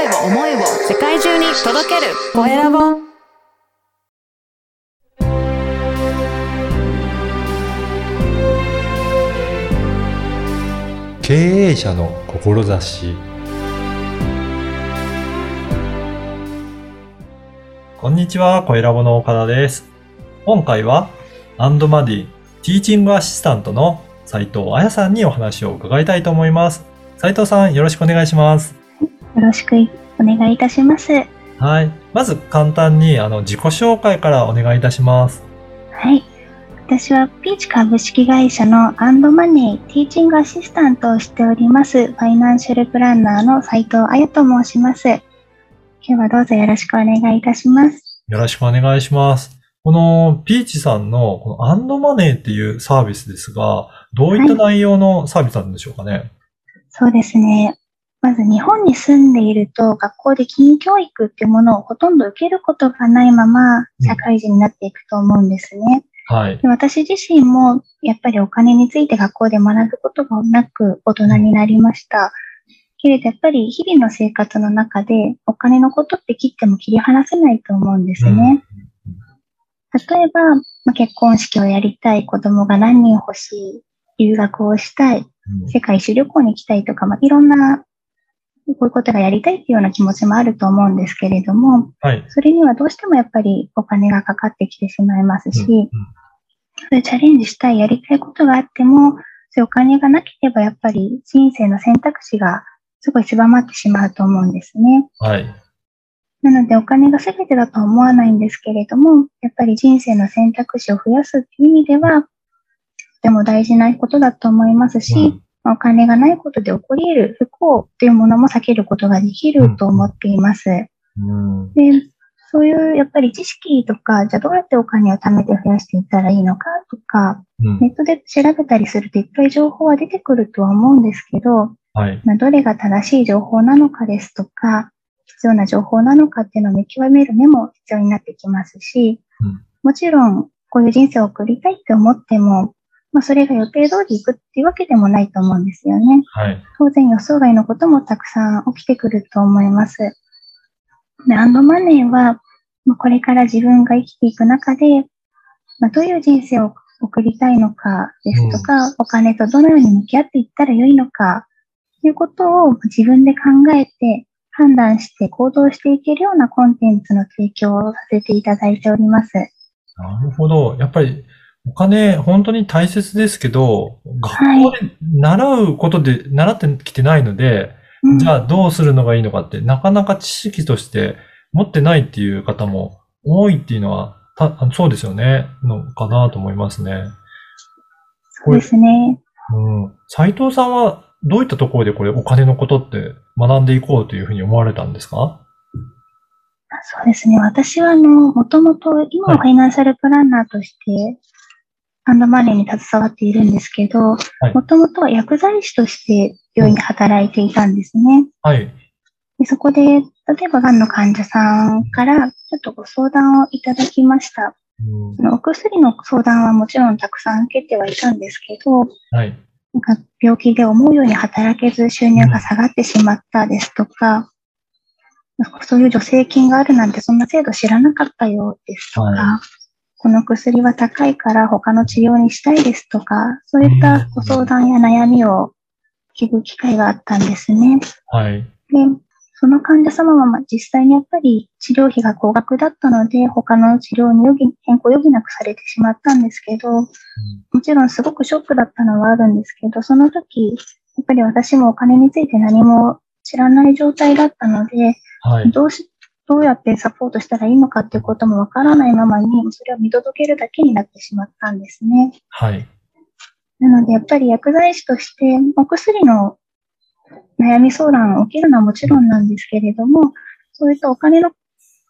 声を、思いを世界中に届けるコエラボ経営者の志こんにちは、コエラボの岡田です。今回は、アンドマディティーチングアシスタントの斉藤彩さんにお話を伺いたいと思います。斉藤さん、よろしくお願いします。よろしくお願いいたします。はい。まず簡単にあの自己紹介からお願いいたします。はい。私はピーチ株式会社のアンドマネーティーチングアシスタントをしております、ファイナンシャルプランナーの斉藤彩と申します。今日はどうぞよろしくお願いいたします。よろしくお願いします。このピーチさんのこのアンドマネーっていうサービスですが、どういった内容のサービスなんでしょうかね？そうですね。まず日本に住んでいると学校で金融教育っていうものをほとんど受けることがないまま社会人になっていくと思うんですね。はい。で私自身もやっぱりお金について学校で学ぶことがなく大人になりました。けれどやっぱり日々の生活の中でお金のことって切っても切り離せないと思うんですね。例えば、まあ、結婚式をやりたい、子供が何人欲しい、留学をしたい、うん世界一周旅行に行きたいとか、まあ、いろんなこういうことがやりたいっていうような気持ちもあると思うんですけれども、はい。それにはどうしてもやっぱりお金がかかってきてしまいますし、うんうんそういうチャレンジしたい、やりたいことがあっても、そういうお金がなければやっぱり人生の選択肢がすごい狭まってしまうと思うんですね。はい。なのでお金が全てだとは思わないんですけれども、やっぱり人生の選択肢を増やすっていう意味では、とても大事なことだと思いますし、うんまあお金がないことで起こり得る不幸というものも避けることができると思っています。うん。で、そういうやっぱり知識とか、じゃあどうやってお金を貯めて増やしていったらいいのかとか、うんネットで調べたりするといっぱい情報は出てくるとは思うんですけど、はい。まあ、どれが正しい情報なのかですとか、必要な情報なのかっていうのを見極める目も必要になってきますし、うんもちろんこういう人生を送りたいって思っても、まあ、それが予定通り行くっていうわけでもないと思うんですよね。はい。当然予想外のこともたくさん起きてくると思います。で、アンドマネーは、まあ、これから自分が生きていく中で、まあ、どういう人生を送りたいのかですとか、お金とどのように向き合っていったらよいのか、ということを自分で考えて、判断して行動していけるようなコンテンツの提供をさせていただいております。なるほど。やっぱり、お金、本当に大切ですけど、はい学校で習うことで、習ってきてないので、うんじゃあどうするのがいいのかって、なかなか知識として持ってないっていう方も多いっていうのは、たそうですよね、のかなと思いますね。そうですね。うん。斉藤さんはどういったところでこれお金のことって学んでいこうというふうに思われたんですか？そうですね。私は、あの、もともと、今はファイナンシャルプランナーとして、ハンドマネーに携わっているんですけど、いもともとは薬剤師として病院で働いていたんですね。はい。でそこで、例えば、がんの患者さんから、ちょっとご相談をいただきました。うんそのお薬の相談はもちろんたくさん受けてはいたんですけど、はい。なんか病気で思うように働けず収入が下がってしまったですとか、そういう助成金があるなんてそんな制度知らなかったよですとか、はこの薬は高いから他の治療にしたいですとか、そういったご相談や悩みを聞く機会があったんですね。はい。で、その患者様はまあ実際にやっぱり治療費が高額だったので、他の治療に余儀変更を余儀なくされてしまったんですけど、もちろんすごくショックだったのはあるんですけど、その時、やっぱり私もお金について何も知らない状態だったので、はい。どうし、どうやってサポートしたらいいのかっていうこともわからないままに、それを見届けるだけになってしまったんですね。はい。なので、やっぱり薬剤師として、お薬の悩み相談を受けるのはもちろんなんですけれども、そういったお金の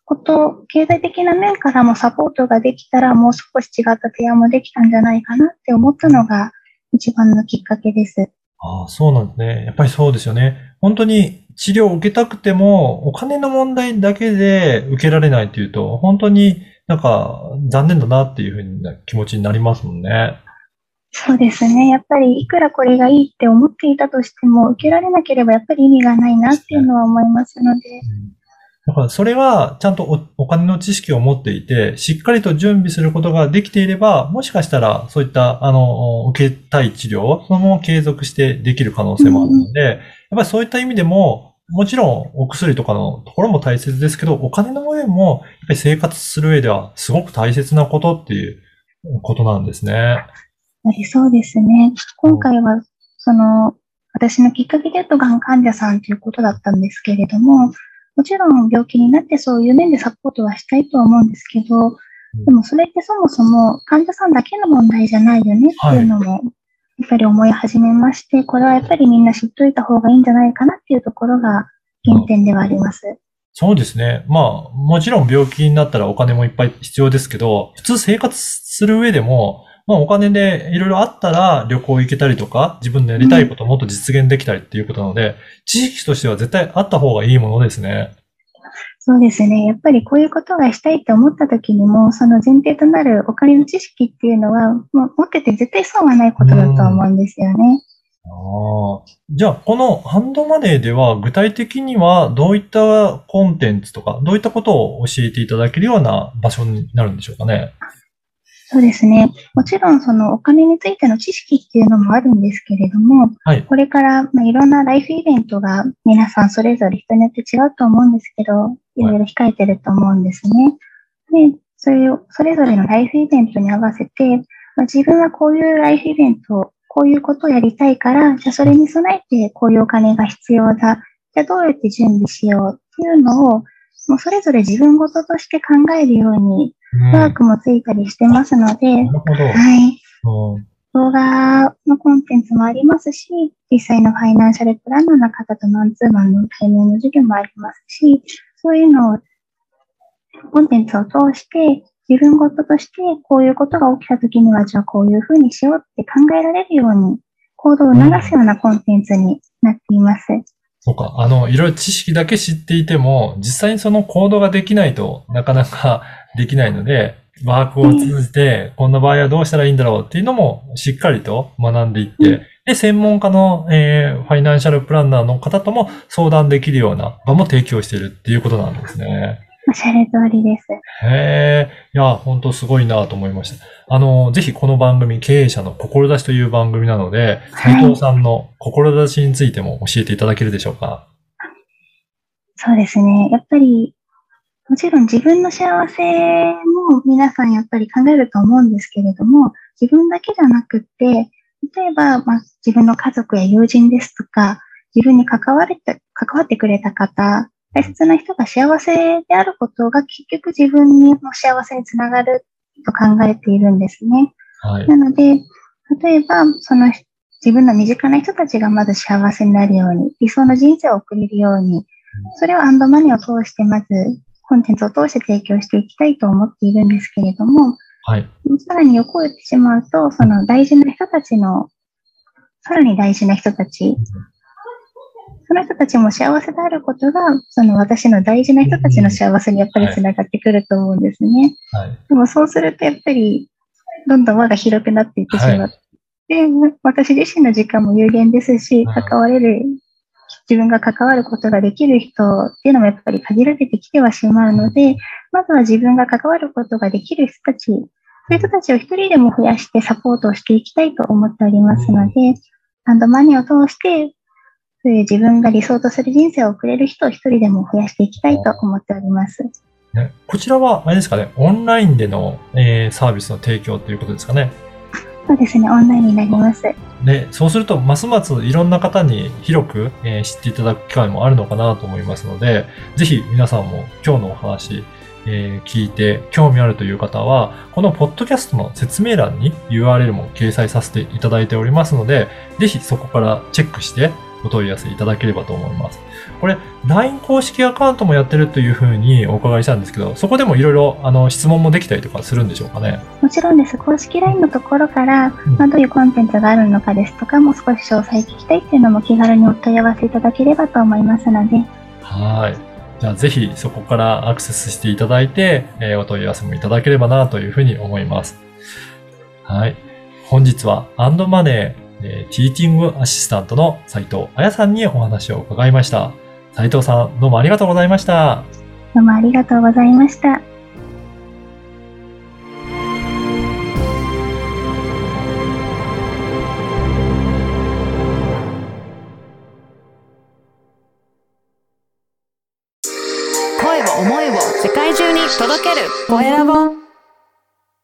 こと、経済的な面からもサポートができたら、もう少し違った提案もできたんじゃないかなって思ったのが一番のきっかけです。ああ、そうなんですね。やっぱりそうですよね。本当に治療を受けたくても、お金の問題だけで受けられないっていうと、本当になんか残念だなっていうふうな気持ちになりますもんね。そうですね。やっぱりいくらこれがいいって思っていたとしても、受けられなければやっぱり意味がないなっていうのは思いますので。だからそれはちゃんとおお金の知識を持っていて、しっかりと準備することができていれば、もしかしたらそういった、あの、受けたい治療をそのまま継続してできる可能性もあるので、やっぱりそういった意味でも、もちろんお薬とかのところも大切ですけど、お金の上も、やっぱり生活する上ではすごく大切なことっていうことなんですね。そうですね。今回は、その、私のきっかけで言うと、がん患者さんということだったんですけれども、もちろん病気になってそういう面でサポートはしたいとは思うんですけど、でもそれってそもそも患者さんだけの問題じゃないよねっていうのも、やっぱり思い始めまして、これはやっぱりみんな知っといた方がいいんじゃないかなっていうところが原点ではあります。そうですね。まあ、もちろん病気になったらお金もいっぱい必要ですけど、普通生活する上でも、まあお金でいろいろあったら旅行行けたりとか、自分のやりたいことをもっと実現できたりっていうことなので、知識としては絶対あった方がいいものですね。そうですね。やっぱりこういうことがしたいと思った時にも、その前提となるお金の知識っていうのは、もう持ってて絶対損はないことだと思うんですよね。ああ。じゃあ、このハンドマネーでは具体的にはどういったコンテンツとか、どういったことを教えていただけるような場所になるんでしょうかね。そうですね。もちろんそのお金についての知識っていうのもあるんですけれども、はい。これからまあいろんなライフイベントが皆さんそれぞれ人によって違うと思うんですけど、いろいろ控えてると思うんですね。で、それを、それぞれのライフイベントに合わせて、まあ自分はこういうライフイベント、こういうことをやりたいから、じゃあそれに備えてこういうお金が必要だ。じゃあどうやって準備しようっていうのを、もうそれぞれ自分事として考えるように、うんワークもついたりしてますので。はい。うん動画のコンテンツもありますし、実際のファイナンシャルプランナーの方とマンツーマンの対面の授業もありますし、そういうのを、コンテンツを通して、自分事としてこういうことが起きた時には、じゃあこういうふうにしようって考えられるように、行動を促すようなコンテンツになっています。そうか。あの、いろいろ知識だけ知っていても、実際にその行動ができないとなかなか できないので、ワークを通じて、こんな場合はどうしたらいいんだろうっていうのもしっかりと学んでいって、で、専門家の、えーファイナンシャルプランナーの方とも相談できるような場も提供しているっていうことなんですね。おっしゃる通りです。へえ、いや、本当すごいなと思いました。あの、ぜひこの番組、経営者の志という番組なので、はい斉藤さんの志についても教えていただけるでしょうか？そうですね。やっぱり、もちろん自分の幸せも皆さんやっぱり考えると思うんですけれども、自分だけじゃなくって、例えば、まあ、自分の家族や友人ですとか、自分に関われて、関わってくれた方、大切な人が幸せであることが結局自分の幸せにつながると考えているんですね。はい。なので、例えば、その自分の身近な人たちがまず幸せになるように、理想の人生を送れるように、それをアンドマネーを通してまず、コンテンツを通して提供していきたいと思っているんですけれども、はい。さらに横を言ってしまうと、その大事な人たちの、さらに大事な人たち、その人たちも幸せであることが、その私の大事な人たちの幸せにやっぱりつながってくると思うんですね。はい。でもそうするとやっぱり、どんどん輪が広くなっていってしまって、私自身の時間も有限ですし、はい。関われる、自分が関わることができる人っていうのもやっぱり限られてきてはしまうので、まずは自分が関わることができる人たち、そういう人たちを一人でも増やしてサポートをしていきたいと思っておりますので、ハンドマネーを通して、そういう自分が理想とする人生を送れる人を一人でも増やしていきたいと思っております。ね、こちらは、あれですかね、オンラインでの、えーサービスの提供ということですかね。そうですね、オンラインになります。で、そうすると、ますますいろんな方に広く、えー知っていただく機会もあるのかなと思いますので、ぜひ皆さんも今日のお話、えー聞いて興味あるという方は、このポッドキャストの説明欄に URL も掲載させていただいておりますので、ぜひそこからチェックしてお問い合わせいただければと思います。これ、LINE 公式アカウントもやってるというふうにお伺いしたんですけど、そこでもいろいろあの質問もできたりとかするんでしょうかね？もちろんです。公式 LINE のところから、んまあ、どういうコンテンツがあるのかですとか、もう少し詳細聞きたいっていうのも気軽にお問い合わせいただければと思いますので、はい。じゃあぜひそこからアクセスしていただいて、えーお問い合わせもいただければなというふうに思います。はい。本日はアンドマネー、えーティーチングアシスタントの斉藤彩さんにお話を伺いました。斉藤さん、どうもありがとうございました。どうもありがとうございました。声を思いを世界中に届けるコエラボ